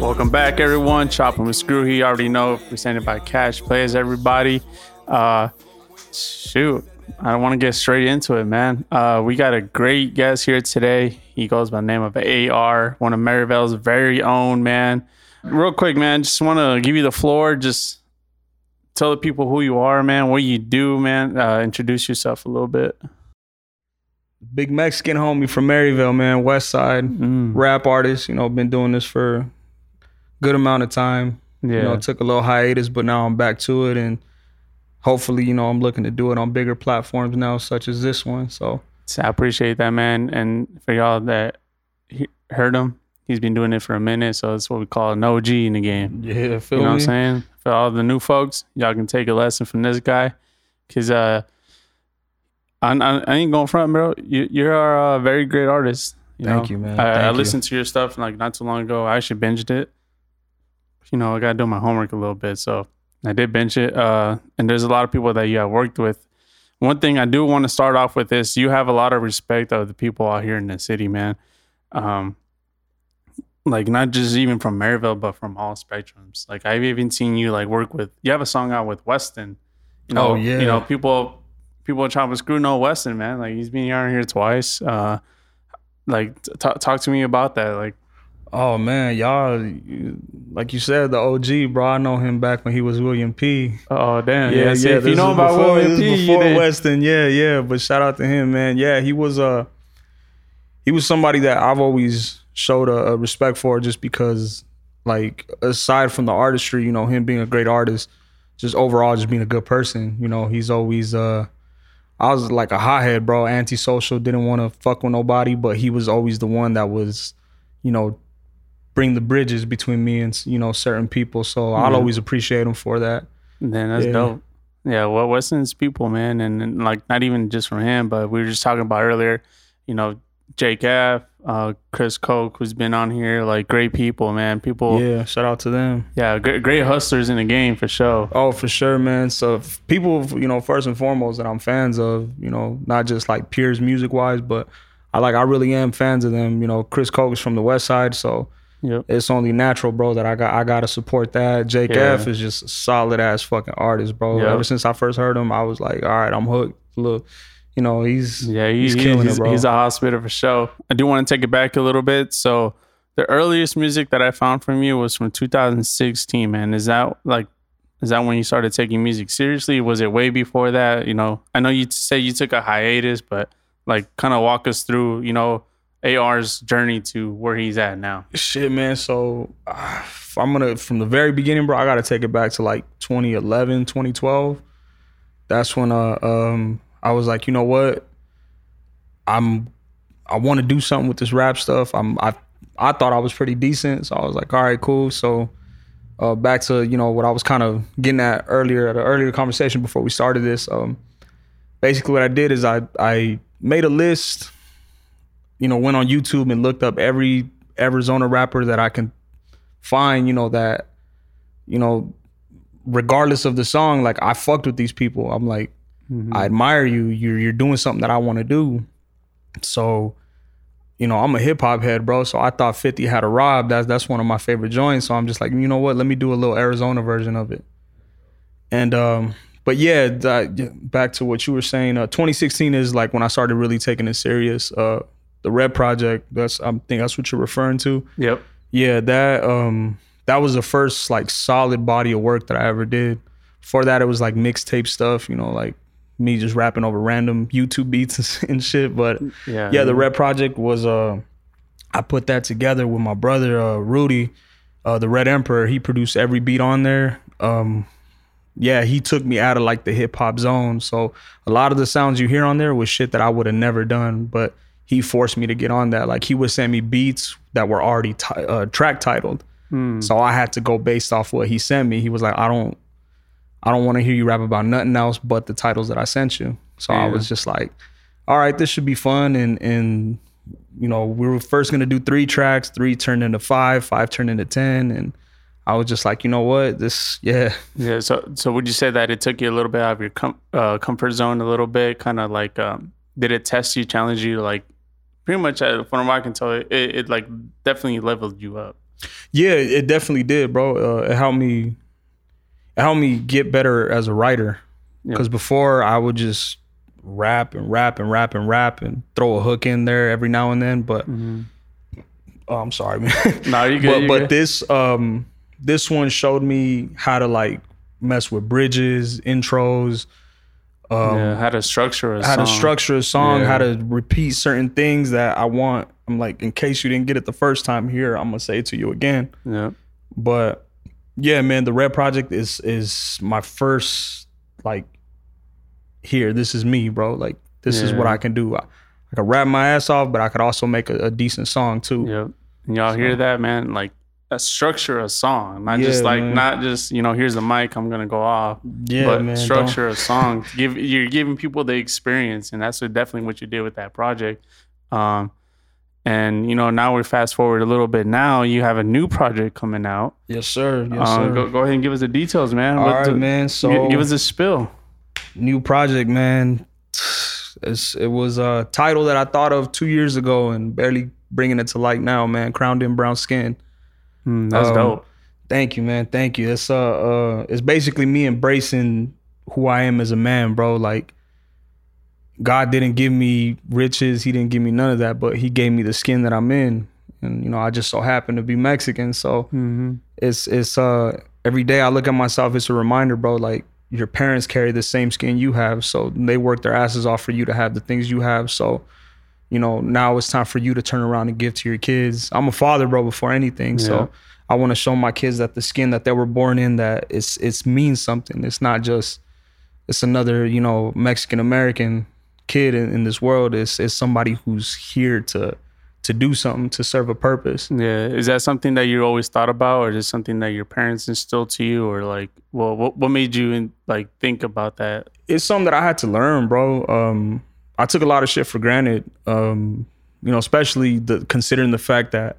Welcome back, everyone. Chopping with Screw. He already know. Presented by Cash Plays, everybody. Uh, shoot, I want to get straight into it, man. Uh, we got a great guest here today. He goes by the name of AR, one of Maryvale's very own, man. Real quick, man, just want to give you the floor. Just tell the people who you are, man, what you do, man. Uh, introduce yourself a little bit. Big Mexican homie from Maryvale, man, West Side, Mm, rap artist. You know, been doing this for a good amount of time. yeah. You know, took a little hiatus, but now I'm back to it, and hopefully, you know, I'm looking to do it on bigger platforms now, such as this one. So So I appreciate that, man. And for y'all that he- heard him, he's been doing it for a minute. So that's what we call an OG in the game. yeah, feel You know what I'm saying? For all the new folks, y'all can take a lesson from this guy. Cause uh, I, I, I ain't going front, bro. You, you're a very great artist. You Thank know? you, man. I, I Thank you. listened to your stuff like not too long ago. I actually binged it. You know, I got to do my homework a little bit. So I did binge it. Uh, and there's a lot of people that you have worked with. One thing I do want to start off with is you have a lot of respect of the people out here in the city, man. Um, like not just even from Maryvale, but from all spectrums. Like I've even seen you like work with. You have a song out with Weston. You know, Oh, yeah. You know, people, people at Chop and Screw know Weston, man. Like he's been here here twice. Uh, like t- talk to me about that. Like Oh man, y'all, like you said, the OG, bro. I know him back when he was William P. oh damn, yeah. see, if you know about before, William P, before Weston, yeah, yeah. But shout out to him, man. Yeah, he was uh he was somebody that I've always showed a, a respect for, just because, like, aside from the artistry, you know, him being a great artist, just overall, just being a good person. You know, he's always uh. I was like a hothead, bro, antisocial, didn't want to fuck with nobody, but he was always the one that was, you know, bring the bridges between me and you know certain people. So I'll Yeah. always appreciate them for that. Then that's Yeah. dope. Yeah, well, Weston's people, man, and, and like not even just from him, but we were just talking about earlier. You know, Jake F, uh, Chris Koch, who's been on here, like great people, man. People, yeah, Yeah, shout out to them. Yeah, great, great hustlers in the game for sure. Oh, for sure, man. So people, you know, first and foremost that I'm fans of, you know, not just like peers music wise, but I like I really am fans of them. You know, Chris Koch is from the West Side, so Yep. it's only natural, bro, that I got I gotta support that. Jake Yeah. F is just a solid ass fucking artist, bro. Yep. Ever since I first heard him, I was like, all right, I'm hooked. Look, you know, he's Yeah, he, he's killing he's, it, bro. he's a hospital for sure. I do want to take it back a little bit. So the earliest music that I found from you was from 2016, man. Is that like is that when you started taking music seriously? Was it way before that? You know, I know you say you took a hiatus, but like kind of walk us through, you know, AR's journey to where he's at now. Shit, man. So uh, I'm gonna from the very beginning, bro. I gotta take it back to like 2011, 2012. That's when uh um I was like, you know what? I'm I want to do something with this rap stuff. I'm I I thought I was pretty decent, so I was like, all right, cool. So uh, back to you know what I was kind of getting at earlier at an earlier conversation before we started this. Um, basically, what I did is I I made a list. You know, went on YouTube and looked up every Arizona rapper that I can find. You know that, you know, regardless of the song, like I fucked with these people. I'm like, I admire you. You're you're doing something that I want to do. So, you know, I'm a hip hop head, bro. So I thought 50 How to Rob. That's that's one of my favorite joints. So I'm just like, you know what? Let me do a little Arizona version of it. And um, but yeah, that, back to what you were saying. Uh, 2016 is like when I started really taking it serious. Uh, the Red Project. That's I think that's what you're referring to. Yep. Yeah, that um that was the first like solid body of work that I ever did. Before that, it was like mixtape stuff, you know, like me just rapping over random YouTube beats and shit. But Yeah. yeah, the Red Project was uh I put that together with my brother uh Rudy, uh the Red Emperor. He produced every beat on there. Um yeah, he took me out of like the hip hop zone. So a lot of the sounds you hear on there was shit that I would have never done, but he forced me to get on that. Like he would send me beats that were already ti uh, track titled. Hmm. So I had to go based off what he sent me. He was like, I don't I don't want to hear you rap about nothing else but the titles that I sent you. So I was just like, all right, this should be fun and and you know, we were first gonna do three tracks, three turned into five, five turned into ten, and I was just like, you know what, this, yeah, Yeah. So, so would you say that it took you a little bit out of your com- uh, comfort zone a little bit? Kind of like, um, did it test you, challenge you? Like, pretty much, uh, from what I can tell, it, it, it like definitely leveled you up. yeah, it definitely did, bro. Uh, it helped me, it helped me get better as a writer, Yeah. because before I would just rap and rap and rap and rap and throw a hook in there every now and then, but. Oh, I'm sorry, man. No, you good. but but good. this um this one showed me how to like mess with bridges, intros, um, yeah, how to structure a how song. to structure a song, Yeah. how to repeat certain things that I want. I'm like, in case you didn't get it the first time here, I'm gonna say it to you again. Yeah. But yeah, man, the Red Project is is my first like here. This is me, bro. Like this is what I can do. I, I could rap my ass off, but I could also make a, a decent song too. Yep. And y'all hear that, man? Like a structure a song, not Yeah, just like man. not just you know here's the mic, I'm gonna go off, Yeah, but man. don't- structure a song. Give you're giving people the experience, and that's what, definitely what you did with that project. Um, and you know now we're fast forward a little bit. Now you have a new project coming out. Yes, sir. Yes, um, sir. go, go ahead and give us the details, man. All right, the- man. So give us a spill. new project, man. It's, it was a title that I thought of two years ago and barely bringing it to light now, man. Crowned in brown skin. Mm, that's Um, dope. Thank you, man. Thank you. It's uh, uh, it's basically me embracing who I am as a man, bro. Like God didn't give me riches, He didn't give me none of that, but He gave me the skin that I'm in, and you know, I just so happen to be Mexican, so hmm it's it's uh every day I look at myself, it's a reminder, bro. Like your parents carry the same skin you have, so they work their asses off for you to have the things you have. So, you know, now it's time for you to turn around and give to your kids. I'm a father, bro, before anything. Yeah. So I want to show my kids that the skin that they were born in, that it's it's means something. It's not just it's another, you know, Mexican American kid in, in this world. It's it's somebody who's here to to do something to serve a purpose. Yeah, is that something that you always thought about, or is it something that your parents instilled to you, or like, well, what what made you in, like think about that? it's something that I had to learn, bro. Um, I took a lot of shit for granted. Um, you know, especially the considering the fact that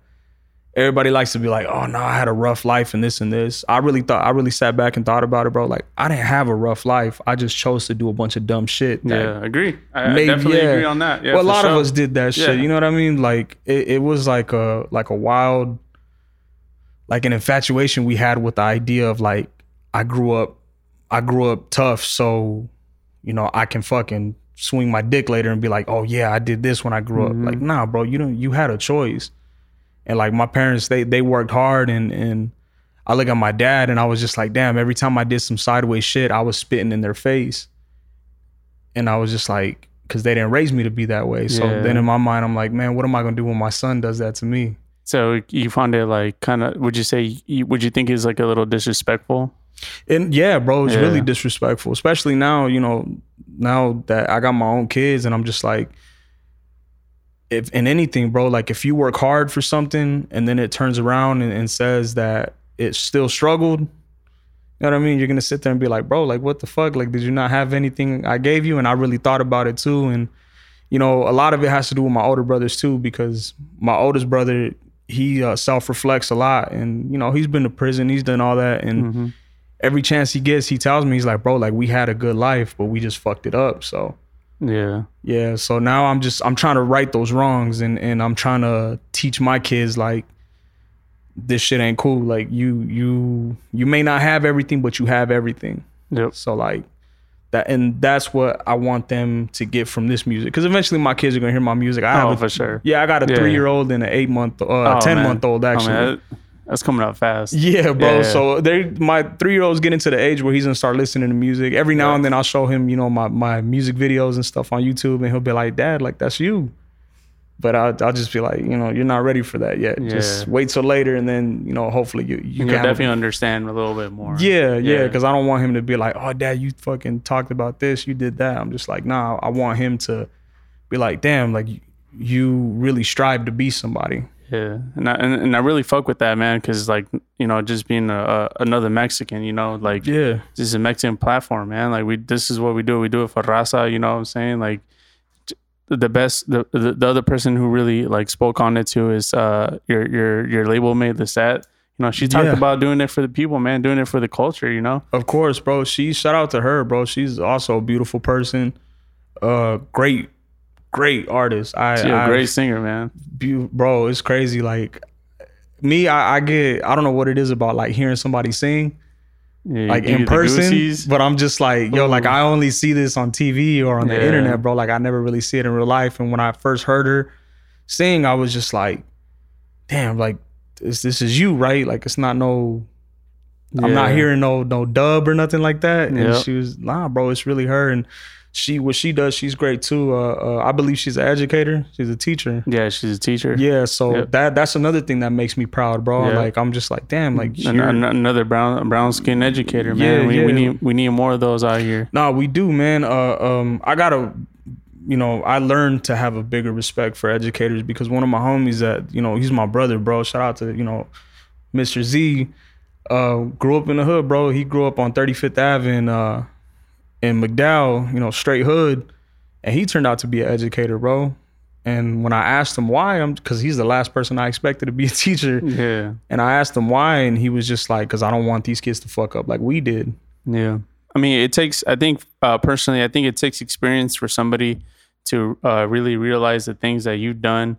everybody likes to be like, "Oh no, I had a rough life and this and this." I really thought, I really sat back and thought about it, bro. Like, I didn't have a rough life. I just chose to do a bunch of dumb shit. Yeah, agree. I, I definitely yeah. agree on that. Yeah, well, a lot sure. of us did that shit. Yeah. You know what I mean? Like it, it was like a like a wild, like an infatuation we had with the idea of like I grew up, I grew up tough, so you know I can fucking swing my dick later and be like, oh yeah, I did this when I grew Mhm. up. Like nah, bro, you don't. You had a choice, and like my parents, they they worked hard and and. I look at my dad and I was just like, damn, every time I did some sideways shit, I was spitting in their face. And I was just like, because they didn't raise me to be that way. So Yeah. then in my mind, I'm like, man, what am I gonna do when my son does that to me? So you found it like kind of? Would you say? Would you think it's like a little disrespectful? And yeah, bro, it's Yeah. really disrespectful, especially now, you know, now that I got my own kids and I'm just like, if in anything, bro, like if you work hard for something and then it turns around and, and says that it still struggled, you know what I mean? You're gonna sit there and be like, bro, like what the fuck? Like, did you not have anything I gave you? And I really thought about it too. And you know, a lot of it has to do with my older brothers too, because my oldest brother, he uh, self reflects a lot, and you know, he's been to prison, he's done all that, and Mm-hmm. Every chance he gets, he tells me he's like, bro, like we had a good life, but we just fucked it up. So Yeah, yeah, so now I'm just I'm trying to right those wrongs and and I'm trying to teach my kids like this shit ain't cool. Like you you you may not have everything, but you have everything. yep. So like that and that's what I want them to get from this music. Because eventually my kids are gonna hear my music. I Oh, have a, for sure. yeah, I got a Yeah. three year old and an eight month uh Oh, ten man. month old Oh, actually. that- that's coming up fast. Yeah, bro. Yeah. So they my three year old's getting to the age where he's gonna start listening to music. Every now Yeah. and then I'll show him, you know, my my music videos and stuff on YouTube, and he'll be like, "Dad, like that's you." But I'll, I'll just be like, you know, you're not ready for that yet. Just wait till later, and then you know, hopefully you you can will have a- definitely understand a little bit more. yeah, yeah, Yeah. because I don't want him to be like, "Oh, Dad, you fucking talked about this, you did that." I'm just like, nah, I want him to be like, "Damn, like you really strive to be somebody." Yeah, and I, and, and I really fuck with that, man, because like you know, just being a, a, another Mexican, you know, like Yeah, this is a Mexican platform, man. Like we, this is what we do. We do it for raza. You know what I'm saying? Like, the best the, the the other person who really like spoke on it too is uh your your your label mate Lisette. You know, she talked Yeah. about doing it for the people, man, doing it for the culture. You know, Of course, bro. She shout out to her, bro. She's also a beautiful person. Uh, great, great artist. I, she's a I great singer, man. bro. It's crazy. Like me, I, I get. I don't know what it is about like hearing somebody sing Yeah, like in person. But I'm just like, yo, like I only see this on TV or on the Yeah. internet, bro. Like I never really see it in real life. And when I first heard her sing, I was just like, damn, like this this is you, right? Like it's not no I'm not hearing no no dub or nothing like that. And Yep. she was nah, bro. It's really her, and she what she does, she's great too. Uh, uh, I believe she's an educator. She's a teacher. Yeah, she's a teacher. Yeah, so Yep. that that's another thing that makes me proud, bro. Yeah. Like I'm just like, damn, like An- an- another brown brown skin educator, man. Yeah, we, we need we need more of those out here. Nah, we do, man. Uh, um, I gotta, you know, I learned to have a bigger respect for educators because one of my homies that, you know, he's my brother, bro. Shout out to, you know, Mr. Z. Uh, grew up in the hood, bro. He grew up on 35th Ave in uh, in McDowell, you know, straight hood, and he turned out to be an educator, bro. And when I asked him why, I'm because he's the last person I expected to be a teacher, Yeah, and I asked him why, and he was just like, "Cause I don't want these kids to fuck up like we did." yeah. I mean, it takes. I think uh, personally, I think it takes experience for somebody to uh, really realize the things that you've done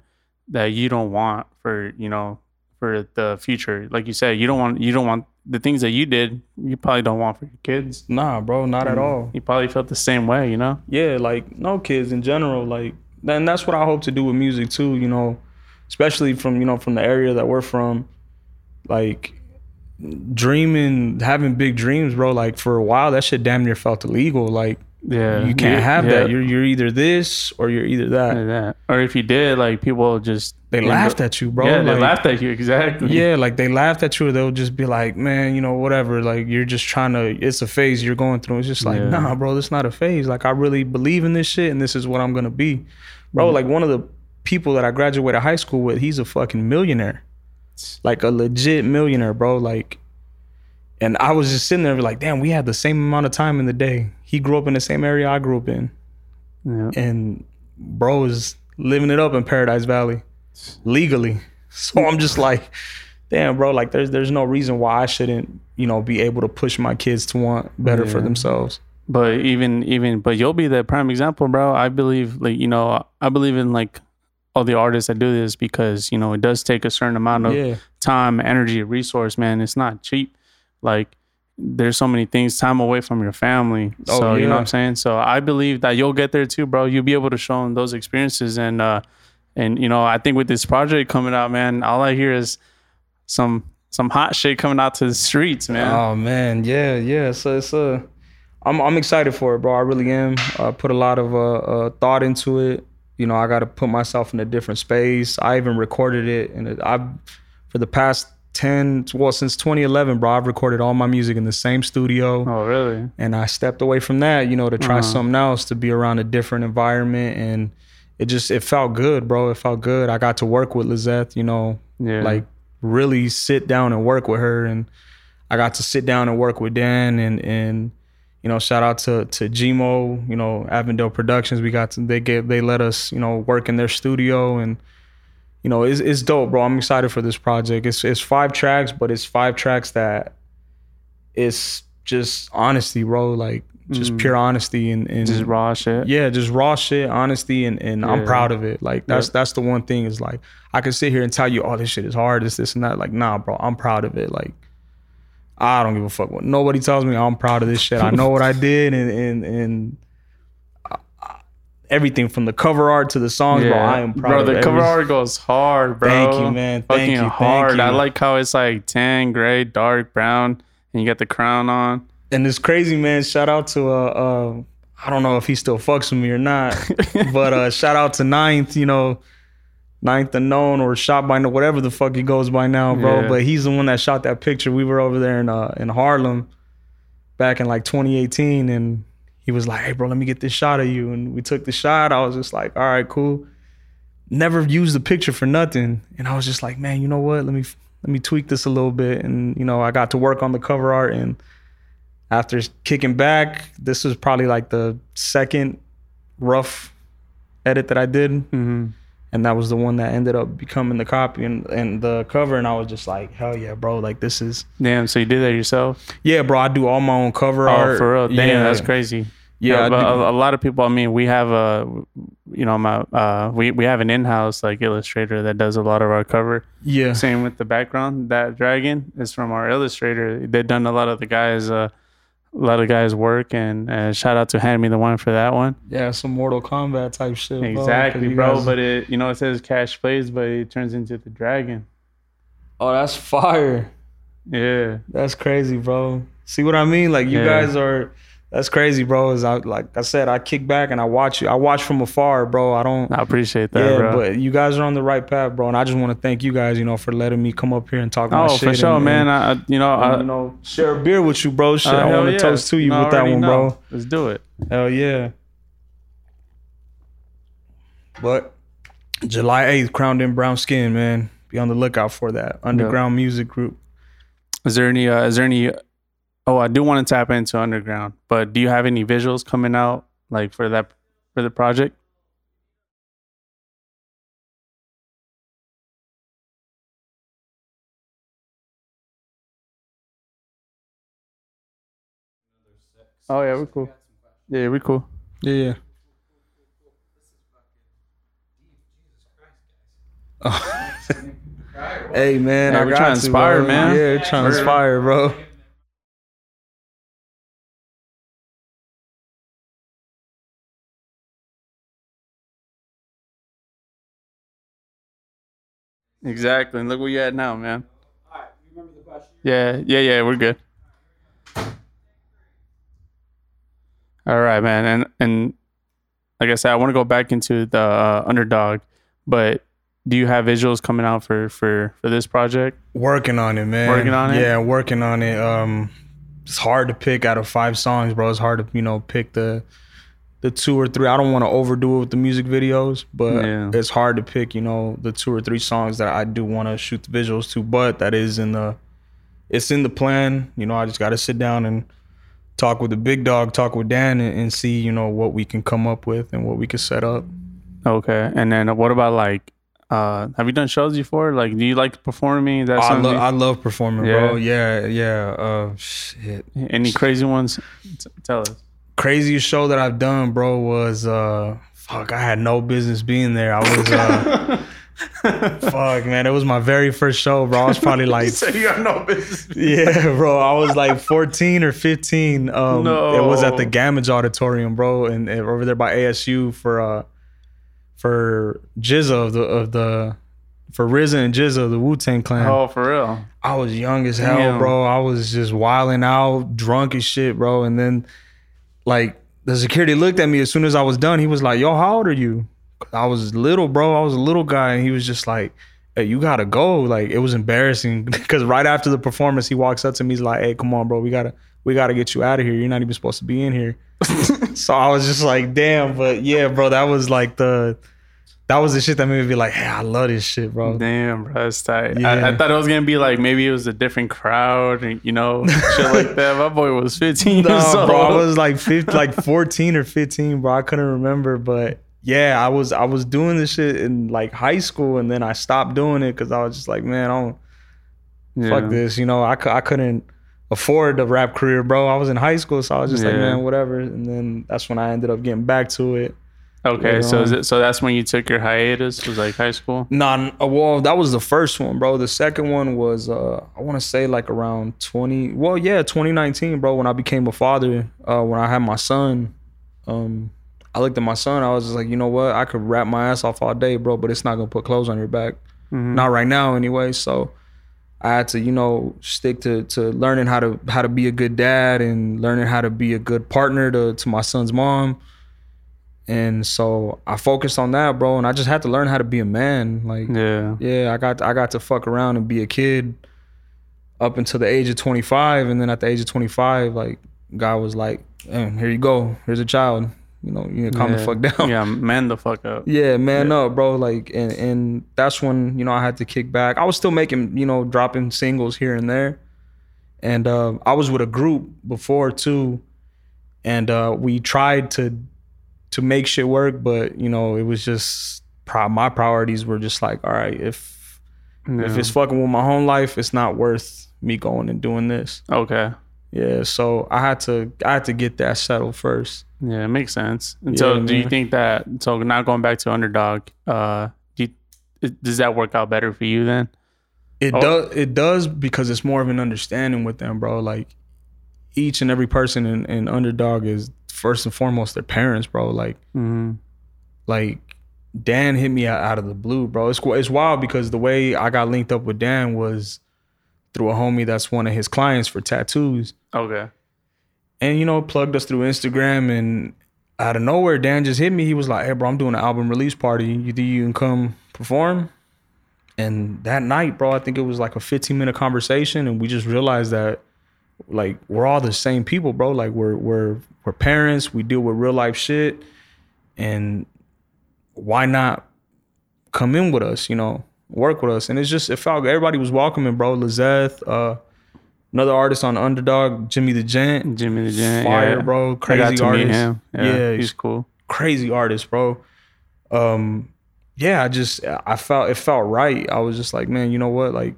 that you don't want for you know for the future. Like you said, you don't want you don't want the things that you did. You probably don't want for your kids. Nah, bro, not at all. You probably felt the same way, you know. yeah, like no kids in general, like then that's what I hope to do with music too, you know, especially from, you know, from the area that we're from. Like dreaming, having big dreams, bro, like for a while that shit damn near felt illegal. Like Yeah, you can't have yeah. that. You're you're either this or you're either that. Yeah, that. Or if you did, like people just They laughed at you, bro. Yeah, they laughed at you exactly. Yeah, like they laughed at you, they'll just be like, "Man, you know, whatever." Like you're just trying to. It's a phase you're going through. It's just like, Yeah. nah, bro, this not a phase. Like I really believe in this shit, and this is what I'm gonna be, bro. Mm-hmm. Like one of the people that I graduated high school with, he's a fucking millionaire, like a legit millionaire, bro. Like, and I was just sitting there like, damn, we had the same amount of time in the day. He grew up in the same area I grew up in, Yeah. and bro is living it up in Paradise Valley legally. So I'm just like, damn, bro, like there's there's no reason why I shouldn't, you know, be able to push my kids to want better for themselves. But even even but you'll be the prime example, bro. I believe like you know I believe in like all the artists that do this because you know it does take a certain amount of Yeah. time, energy, resource. Man, it's not cheap. Like there's so many things, time away from your family. Oh, so you know yeah. what I'm saying. So I believe that you'll get there too, bro. You'll be able to show them those experiences and uh and you know I think with this project coming out, man, all I hear is some some hot shit coming out to the streets, man. Oh man, yeah, yeah. So it's uh I'm I'm excited for it, bro. I really am. I put a lot of uh, uh thought into it. You know, I got to put myself in a different space. I even recorded it, and I've for the past ten, well, since 2011, bro, I've recorded all my music in the same studio. oh really? and I stepped away from that, you know, to try Uh-huh. something else, to be around a different environment, and it just it felt good, bro. It felt good. I got to work with Lizette, you know, Yeah. like really sit down and work with her, and I got to sit down and work with Dan, and and you know, shout out to to Gmo, you know, Avondale Productions. We got to they gave they let us, you know, work in their studio and. You know, it's, it's dope, bro. I'm excited for this project. It's it's five tracks, but it's five tracks that it's just honesty, bro. Like just Mm. pure honesty and, and just raw shit. yeah, just raw shit, honesty, and and I'm proud of it. Like that's Yeah. that's the one thing is like I can sit here and tell you, oh, this shit is hard, it's this and that. Like, nah, bro, I'm proud of it. Like, I don't give a fuck what nobody tells me. I'm proud of this shit. I know what I did, and and and everything from the cover art to the songs, bro. I am proud bro, the cover art goes hard, bro. Thank you, man. Thank Fucking you, thank hard. I like how it's like tan, gray, dark, brown, and you got the crown on. And it's crazy, man. Shout out to uh, uh I don't know if he still fucks with me or not, but uh shout out to Ninth, you know, Ninth Unknown or Shot by No, whatever the fuck he goes by now, bro. Yeah. But he's the one that shot that picture. We were over there in uh in Harlem back in like 2018, and he was like, "Hey, bro, let me get this shot of you." And we took the shot. I was just like, "All right, cool." Never used the picture for nothing, and I was just like, "Man, you know what? Let me let me tweak this a little bit." And you know, I got to work on the cover art and after kicking back, this was probably like the second rough edit that I did, hmm and that was the one that ended up becoming the copy and, and the cover. And I was just like, hell yeah, bro! Like this is Damn. So you did that yourself? yeah, bro. I do all my own cover Oh, art. for real? Damn, yeah. that's crazy. Yeah, but a, a lot of people. I mean, we have a, you know, my uh, we we have an in-house like illustrator that does a lot of our cover. yeah. Same with the background. That dragon is from our illustrator. They've done a lot of the guys, uh, a lot of guys' work, and uh, shout out to Hand Me the One for that one. Yeah, some Mortal Kombat type shit. Exactly, bro. guys- But it, you know, it says cash plays, but it turns into the dragon. oh, that's fire. Yeah. That's crazy, bro. See what I mean? Like you Yeah. guys are. That's crazy, bro. Is I like I said, I kick back and I watch you. I watch from afar, bro. I don't. I appreciate that, yeah, bro. but you guys are on the right path, bro. And I just want to thank you guys, you know, for letting me come up here and talk my oh, shit. for sure, and, man. I, you know, and, I, you know, share a beer with you, bro. Shit, uh, I want to yeah. toast to you I with that one, know. bro. Let's do it. Hell yeah. But July 8th, Crowned in Brown Skin, man. Be on the lookout for that. Underground music group. Is there any? Uh, is there any? Oh, I do want to tap into underground, but do you have any visuals coming out like for that for the project? Oh yeah, we're cool. Yeah, we're cool. Yeah, yeah. Oh. hey man, Yeah, I we're got trying to to, inspire, bro. man. Yeah, trying to inspire, bro. Exactly. And look where you're at now, man. Yeah, yeah, yeah, we're good. All right, man. And and like I said, I want to go back into the uh, underdog, but do you have visuals coming out for for for this project? Working on it, man. Working on it? Yeah, working on it. Um, it's hard to pick out of five songs, bro. It's hard to you know pick the the two or three. I don't want to overdo it with the music videos, but Yeah. it's hard to pick you know the two or three songs that I do want to shoot the visuals to. But that is in the it's in the plan. You know, I just got to sit down and talk with the big dog, talk with Dan, and, and see you know what we can come up with and what we can set up. Okay. And then what about like uh have you done shows before? Like do you like performing? That I, something lo- I love performing, Yeah. bro. Yeah, yeah. Uh, shit. any crazy ones? T- tell us. Craziest show that I've done, bro, was uh fuck, I had no business being there. I was uh fuck man, it was my very first show, bro. I was probably like you have no business. Yeah, bro. I was like 14 or 15. Um it was at the Gammage Auditorium, bro, and, and over there by ASU for uh for GZA of the of the for RZA and GZA of the Wu Tang Clan. Oh, for real. I was young as hell, Damn. bro. I was just wilding out, drunk as shit, bro. And then, like, the security looked at me as soon as I was done. He was like, "Yo, how old are you?" I was little, bro. I was a little guy, and he was just like, "Hey, you gotta go." Like, it was embarrassing because right after the performance, he walks up to me. He's like, "Hey, come on, bro. We gotta, we gotta get you out of here. You're not even supposed to be in here." so I was just like, "Damn," but yeah, bro. That was like the. That was the shit that made me be like, hey, I love this shit, bro. Damn, bro, that's tight. I, Yeah. I thought it was gonna be like maybe it was a different crowd, and you know, shit like that. My boy was 15 years old. bro, I was like 50, like 14 or 15, bro. I couldn't remember, but yeah, I was I was doing this shit in like high school, and then I stopped doing it because I was just like, man, I don't Yeah. fuck this, you know. I, I couldn't afford the rap career, bro. I was in high school, so I was just like, man, whatever. And then that's when I ended up getting back to it. Okay, so is it, so that's when you took your hiatus? Was like high school? Nah, uh, well, that was the first one, bro. The second one was, uh, I want to say like around 20, well, yeah, 2019, bro, when I became a father, uh, when I had my son. Um, I looked at my son, I was just like, you know what? I could rap my ass off all day, bro, but it's not going to put clothes on your back. Mhm. Not right now, anyway. So I had to, you know, stick to, to learning how to, how to be a good dad and learning how to be a good partner to, to my son's mom. And so I focused on that, bro, and I just had to learn how to be a man. Like, Yeah. yeah, I got I got to fuck around and be a kid up until the age of 25, and then at the age of 25, like God was like, "Here you go. Here's a child. You know, you calm the fuck down." Yeah, man the fuck up. Yeah, man up, bro. Like, and and that's when you know I had to kick back. I was still making, you know, dropping singles here and there, and uh, I was with a group before too, and uh, we tried to to make shit work, but you know, it was just pro- my priorities were just like, all right, if if it's fucking with my home life, it's not worth me going and doing this. okay. Yeah, so I had to I had to get that settled first. Yeah, it makes sense. And so, Yeah, do you think that? So, now going back to underdog, uh, do you, does that work out better for you then? It Oh. does it does because it's more of an understanding with them, bro. Like each and every person in, in underdog is first and foremost their parents, bro. Like Mm-hmm. like Dan hit me out out of the blue, bro. It's it's wild because the way I got linked up with Dan was through a homie that's one of his clients for tattoos, Okay. and you know plugged us through Instagram, and out of nowhere Dan just hit me. He was like, "Hey, bro, I'm doing an album release party. You think you can come perform?" And that night, bro, I think it was like a 15 minute conversation, and we just realized that like we're all the same people, bro. Like we're we're we're parents. We deal with real life shit, and why not come in with us? You know, work with us. And it's just it felt everybody was welcoming, bro. Lizeth, uh, another artist on Underdog, Jimmy the Gent, Jimmy the Gent, fire, yeah. bro. Crazy to artist. Yeah, Yeah, he's he's- cool. crazy artist, bro. Um, yeah, I just I felt it felt right. I was just like, man, you know what? Like,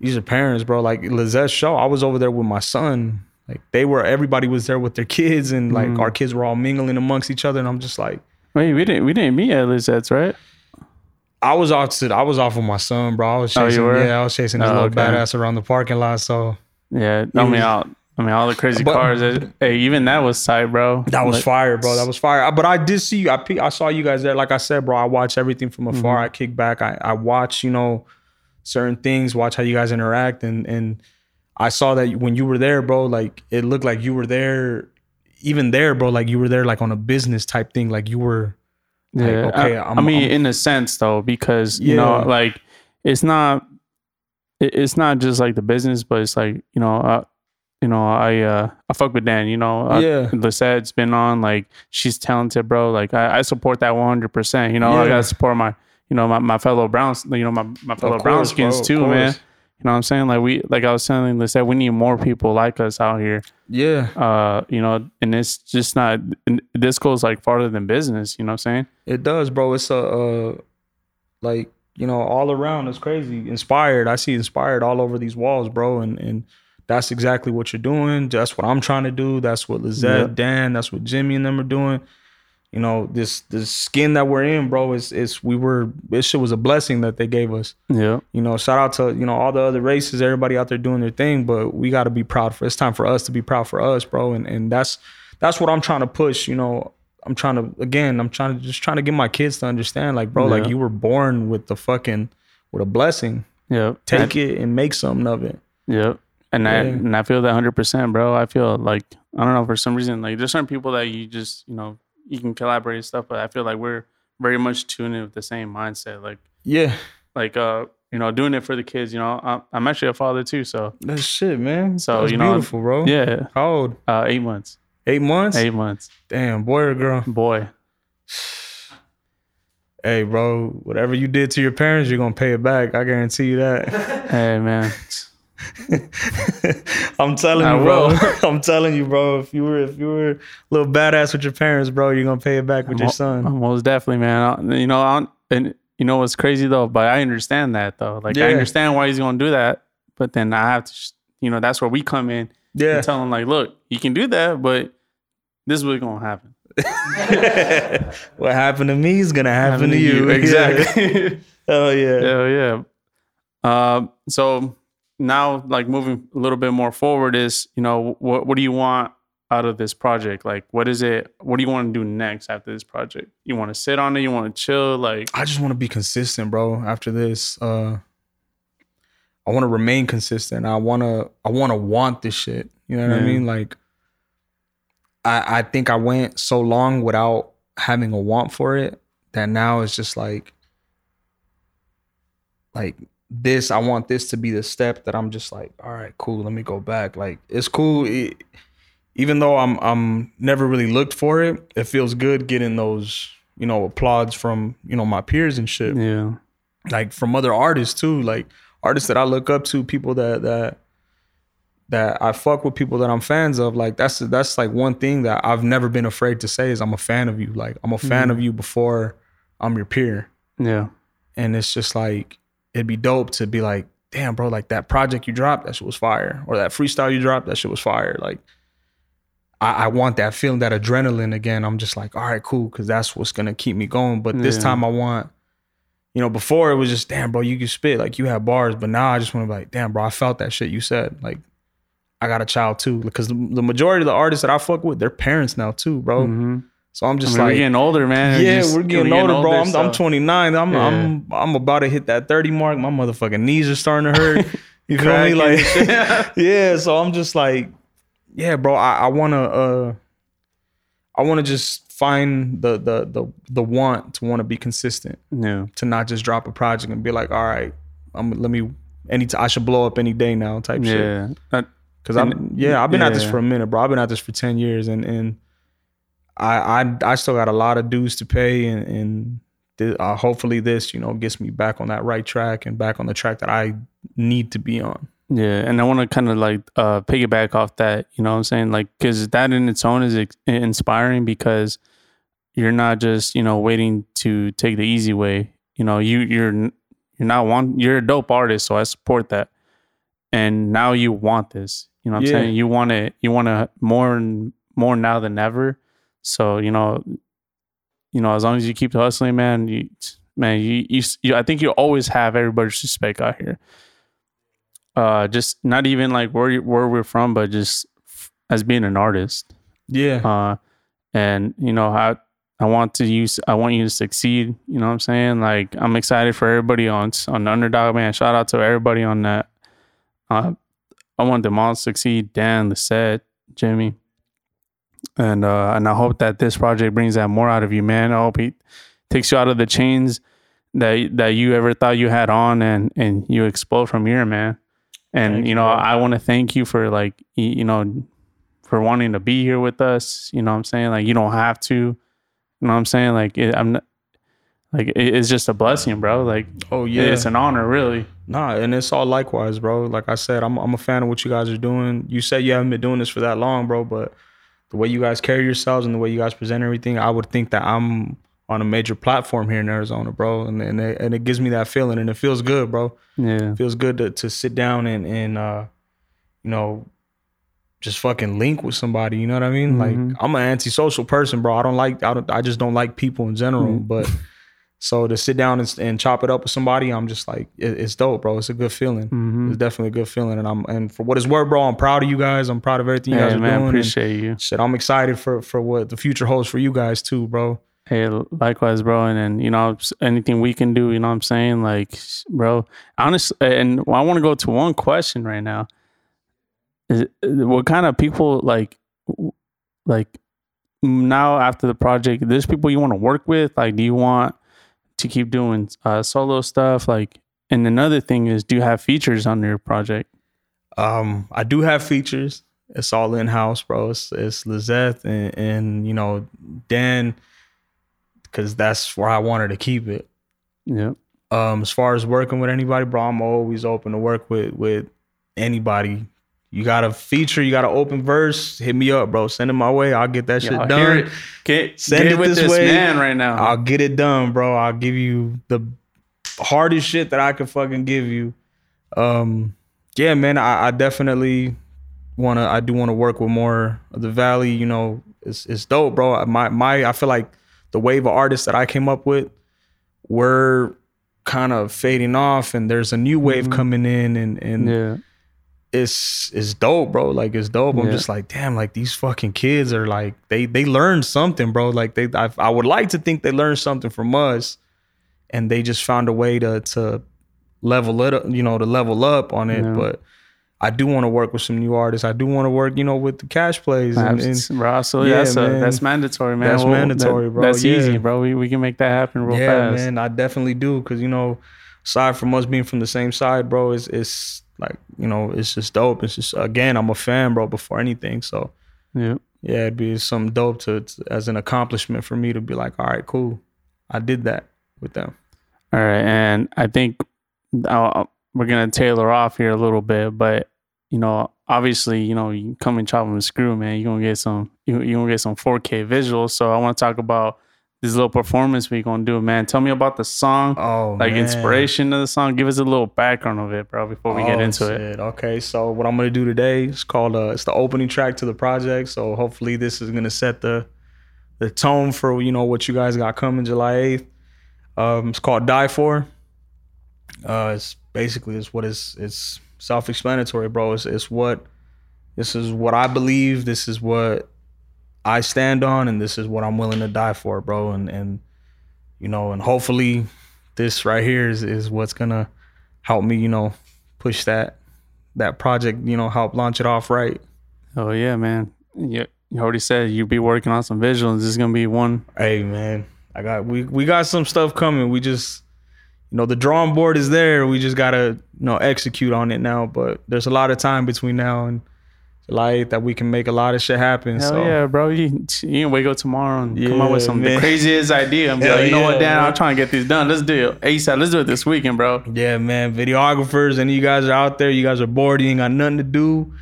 these are parents, bro. Like Lizette's show, I was over there with my son. Like they were, everybody was there with their kids, and like Mm. our kids were all mingling amongst each other. And I'm just like, Wait, we didn't we didn't meet at Lizette's, right? I was off to, I was off with my son, bro. I was Oh, you chasing, were? yeah, I was chasing this Oh, little okay. badass around the parking lot. So Yeah, I mean, was- all, I mean, all the crazy But- cars. Hey, even that was tight, bro. That was Like, fire, bro. That was fire. But I did see you. I I saw you guys there. Like I said, bro, I watch everything from afar. I kick back. I, I watch, you know, certain things. Watch how you guys interact, and and I saw that when you were there, bro. Like it looked like you were there, even there, bro. Like you were there, like on a business type thing. Like you were. Like, Yeah, okay, I, I mean, I'm- in a sense, though, because you know, like it's not, it's not just like the business, but it's like you know, uh, you know, I uh, I fuck with Dan. You know, uh, Yeah. Lisette's been on. Like she's talented, bro. Like I, I support that one hundred percent. You know, I gotta support my, you know, my, my fellow Browns. You know, my my fellow course, Brownskins too, man. You know what I'm saying? Like we, like I was telling Lisette, we need more people like us out here Yeah, uh you know and it's just not and this goes like farther than business you know what i'm saying it does, bro. It's a uh, like you know all around. It's crazy. Inspired. I see inspired all over these walls, bro. And and that's exactly what you're doing. That's what I'm trying to do. That's what Lizette, Yeah. Dan, that's what Jimmy and them are doing. You know, this this skin that we're in, bro, is is we were this shit was a blessing that they gave us. yeah You know, shout out to, you know, all the other races, everybody out there doing their thing, but we gotta be proud for it's time for us to be proud for us, bro. And and that's that's what I'm trying to push, you know. I'm trying to again, I'm trying to just trying to get my kids to understand, like, bro, like you were born with the fucking with a blessing. yeah Take it and make something of it. yeah and i and i feel that 100% bro i feel like i don't know for some reason like there's certain people that you just you know you can collaborate and stuff but i feel like we're very much tuned in with the same mindset like Yeah. like uh you know doing it for the kids you know i'm, I'm actually a father too so That's shit, man. So, That's you know, beautiful, bro. yeah How old? uh eight months Eight months? eight months Damn, boy or girl? boy Hey, bro, whatever you did to your parents, you're gonna pay it back. I guarantee you that. hey man I'm telling I you, bro. I'm telling you, bro. If you were if you were a little badass with your parents, bro, you're gonna pay it back with your son. Most definitely, man. I- You know, I and you know what's crazy though, but I understand that though. Like I understand why he's gonna do that, but then I have to, you know, that's where we come in Yeah. and tell him like, look, you can do that, but this is what's gonna happen. what happened to me is gonna happen, Happen to you. you. Exactly. oh yeah. Hell yeah. Um, so now, like moving a little bit more forward, is you know what what do you want out of this project? Like, what is it? What do you want to do next after this project? You want to sit on it? You want to chill? Like, I just want to be consistent, bro. After this, uh, I want to remain consistent. I want to, I want to want this shit. You know what I mean? Like, I, I think I went so long without having a want for it that now it's just like, like this. I want this to be the step that I'm just like, all right, cool. Let me go back. Like, it's cool. It- even though I'm, I'm never really looked for it. It feels good getting those, you know, applauds from you know my peers and shit yeah, like from other artists too like artists that i look up to people that that that I fuck with people that I'm fans of. Like that's that's like one thing that I've never been afraid to say is I'm a fan of you. Like I'm a fan mm-hmm. of you before I'm your peer. Yeah. And it's just like it'd be dope to be like, damn, bro, like that project you dropped, that shit was fire. Or that freestyle you dropped, that shit was fire. Like I, I want that feeling, that adrenaline again. I'm just like, all right, cool, because that's what's gonna keep me going. But this Yeah. time I want, you know, before it was just, damn, bro, you can spit, like you have bars, but now I just want to be like, damn, bro, I felt that shit you said. Like, I got a child too. Because the, the majority of the artists that I fuck with, they're parents now too, bro. Mhm. So I'm I just mean, we're like, getting older, man. yeah, Just- we're getting older, bro. I'm, so- I'm 29. I'm Yeah. I'm I'm about to hit that 30 mark. My motherfucking knees are starting to hurt. You feel me? Like, yeah. So I'm just like, yeah, bro. I, I wanna uh, I wanna just find the the the the want to want to be consistent, Yeah. to not just drop a project and be like, all right, I'm let me any t- I should blow up any day now type shit. Yeah. Uh, Cause I'm yeah, I've been at this for a minute, bro. I've been at this for ten years, and and I I I still got a lot of dues to pay, and and th- uh, hopefully this you know gets me back on that right track and back on the track that I need to be on. Yeah, and I want to kind of like uh piggyback off that, you know what I'm saying? Like cuz that in its own is ex- inspiring because you're not just, you know, waiting to take the easy way. You know, you you're you're not one you're a dope artist, so I support that. And now you want this. You know what I'm Yeah. saying? You want it you want to more and more now than ever. So, you know, you know, as long as you keep hustling, man, you man, you you, you I think you always have everybody's respect out here. Uh just not even like where you- where we're from but just f- as being an artist. Yeah, uh and you know i i want to use i want you to succeed you know what i'm saying? Like i'm excited for everybody on on the underdog man. Shout out to everybody on that. Uh i want them all to succeed. Dan the set jimmy and uh and i hope that this project brings that more out of you man. I hope it takes you out of the chains that that you ever thought you had on and and you explode from here man. And Thank you know bro. i want to thank you for like you know for wanting to be here with us. You know what i'm saying? Like you don't have to. You know what i'm saying? Like it, i'm not like it, it's just a blessing bro. Like oh yeah, it's an honor really. Nah, and it's all likewise, bro. Like I said, I'm I'm a fan of what you guys are doing. You said you haven't been doing this for that long, bro, but the way you guys carry yourselves and the way you guys present everything, I would think that I'm on a major platform here in Arizona, bro. And and it, and it gives me that feeling, and it feels good, bro. yeah It feels good to to sit down and and uh, you know, just fucking link with somebody. You know what I mean? Mhm. Like I'm an antisocial person, bro. I don't like I don't I just don't like people in general, Mhm. but. So to sit down and, and chop it up with somebody, I'm just like, it, it's dope, bro. It's a good feeling. hmm It's definitely a good feeling, and I'm and for what it's worth, bro, I'm proud of you guys. I'm proud of everything you guys are man doing. appreciate you shit, I'm excited for for what the future holds for you guys too, bro. Hey, likewise, bro. And then, you know, anything we can do, you know what I'm saying? Like, bro, honestly, and I want to go to one question right now. Is what kind of people, like, like now after the project, there's people you want to work with? Like, do you want to keep doing uh, solo stuff? Like, and another thing is, do you have features on your project? Um, I do have features. It's all in house, bro. It's it's Lizette and, and you know Dan, because that's where I wanted to keep it. Yeah. Um, as far as working with anybody, bro, I'm always open to work with with anybody. You got a feature, you got an open verse, hit me up, bro. Send it my way. I'll get that shit I'll done. it. Get, Send get it with this this way. man right now. I'll get it done, bro. I'll give you the hardest shit that I can fucking give you. Um, yeah, man, I, I definitely wanna. I do want to work with more of the valley. You know, it's it's dope, bro. My my, I feel like the wave of artists that I came up with were kind of fading off, and there's a new wave Mhm. coming in, and and yeah. It's it's dope, bro. Like it's dope. I'm Yeah. just like, damn, like these fucking kids are like they they learned something, bro. Like they I, I would like to think they learned something from us, and they just found a way to to level it up, you know, to level up on it. Yeah. But I do want to work with some new artists. I do want to work, you know, with the cash plays. And, and bro, so yeah, that's, a, man. that's mandatory, man. That's Well, mandatory, that- bro, That's yeah. easy, bro. We, we can make that happen real yeah, fast. man, I definitely do. Cause you know, aside from us being from the same side, bro, it's it's like you know, it's just dope. It's just again, I'm a fan, bro. Before anything, so. Yeah. yeah, it'd be something dope to, to as an accomplishment for me to be like, all right, cool, I did that with them. All right, and I think uh, we're gonna tailor off here a little bit, but you know, obviously, you know, you come and chop 'em and screw, man. You're gonna get some you you gonna get some 4K visuals. So I want to talk about this little performance we gonna do, man. Tell me about the song, Oh, like man. inspiration of the song. Give us a little background of it, bro, before we get Oh, into it. Okay, so what I'm gonna do today is called uh, it's the opening track to the project. So hopefully this is gonna set the the tone for you know what you guys got coming July 8th. Um, it's called Die For. Uh, it's basically it's what is it's self-explanatory, bro. It's, it's what this is what I believe. This is what I stand on, and this is what I'm willing to die for, bro. And and you know, and hopefully this right here is is what's gonna help me, you know, push that that project, you know, help launch it off right. Oh yeah, man. You, you already said you'd be working on some visuals. This is gonna be one. Hey man, I got we we got some stuff coming. We just you know, the drawing board is there. We just gotta, you know, execute on it now. But there's a lot of time between now and July 8th that we can make a lot of shit happen. Hell so yeah, bro. You, you can wake up tomorrow and come up with Yeah, some the craziest idea. And be Hell like, you know what, Dan, man. I'm trying to get these done. Let's do it. ASAP. Let's do it this weekend, bro. Yeah, man. Videographers, and you guys are out there, you guys are bored, you ain't got nothing to do.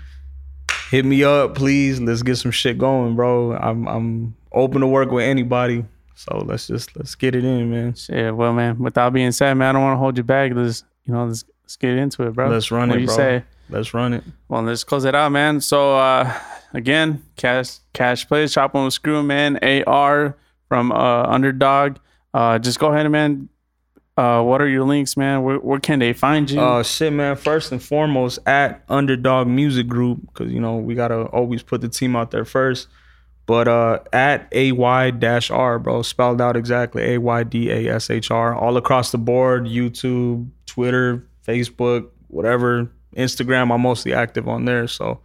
Hit me up, please. Let's get some shit going, bro. I'm I'm open to work with anybody. So let's just let's get it in, man. Shit, well, man. Without being said, man, I don't want to hold you back. Let's, you know, let's, let's get into it, bro. Let's run what it, do you bro. say? Let's run it. Well, let's close it out, man. So, uh, again, Cash Cash Plays, Chopping with Screw, man. AR from uh, Underdog. Uh, just go ahead and, man. Uh, what are your links, man? Where, where can they find you? Uh, shit, man. First and foremost, at Underdog Music Group, because you know we gotta always put the team out there first. But uh, at ay dash r, bro, spelled out exactly a y d a s h r, all across the board. YouTube, Twitter, Facebook, whatever, Instagram. I'm mostly active on there, so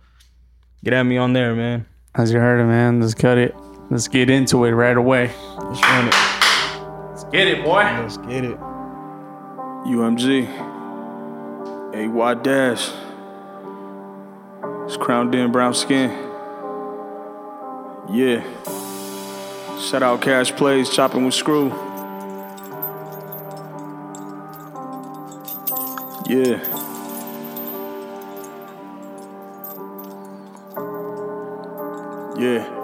get at me on there, man. As you heard it, man. Let's cut it. Let's get into it right away. Let's run it. Let's get it, boy. Let's get it. UMG. AY Dash. It's crowned in brown skin. Yeah. Shout out Cash Plays, chopping with screw. Yeah. Yeah.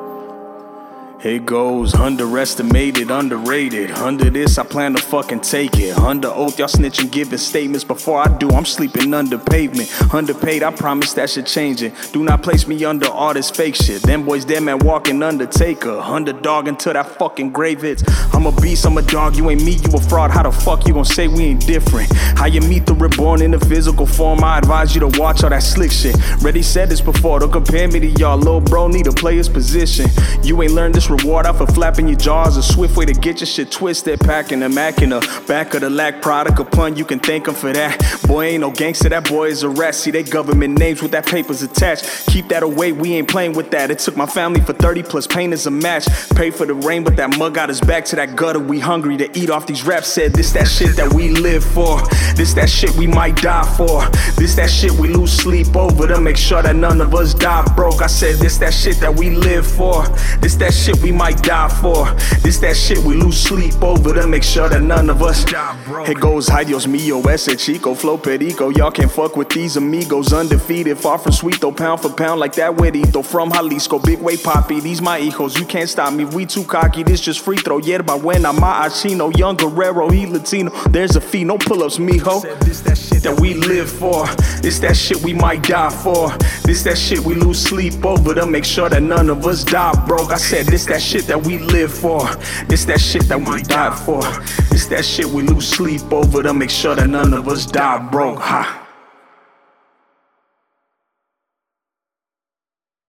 It goes underestimated, underrated. Under this, I plan to fucking take it. Under oath, y'all snitching, giving statements. Before I do, I'm sleeping under pavement. Underpaid, I promise that should change it. Do not place me under all this fake shit. Them boys, them man walking undertaker. Underdog until that fucking grave hits. I'm a beast, I'm a dog. You ain't me, you a fraud. How the fuck you gon' say we ain't different? How you meet the reborn in the physical form? I advise you to watch all that slick shit. Ready said this before, don't compare me to y'all. Little bro need to play his position. You ain't learned this reward out for flapping your jaws. A swift way to get your shit twisted. Packing a Mac in the back of the lack product. A pun, you can thank him for that. Boy ain't no gangster, that boy is a rat. See, they government names with that papers attached. Keep that away, we ain't playing with that. It took my family for 30 plus pain as a match. Pay for the rain, but that mug got his back to that gutter. We hungry to eat off these raps. Said this that shit that we live for. This that shit we might die for. This that shit we lose sleep over to make sure that none of us die broke. I said this that shit that we live for. This that shit we might die for. This that shit we lose sleep over to make sure that none of us die broke. It goes hi Dios mío, ese chico, flow perico. Y'all can't fuck with these amigos. Undefeated, far from sweet though, pound for pound like that Huerito from Jalisco. Big way poppy, these my hijos. You can't stop me, we too cocky. This just free throw. Yerba buena, my achino. Young Guerrero, he Latino. There's a fee, no pull ups, mijo. This that shit that we live for. This that shit we might die for. This that shit we lose sleep over to make sure that none of us die broke. I said this that shit that we live for. This that shit that we die for. This that shit we lose sleep over to make sure that none of us die broke. Ha.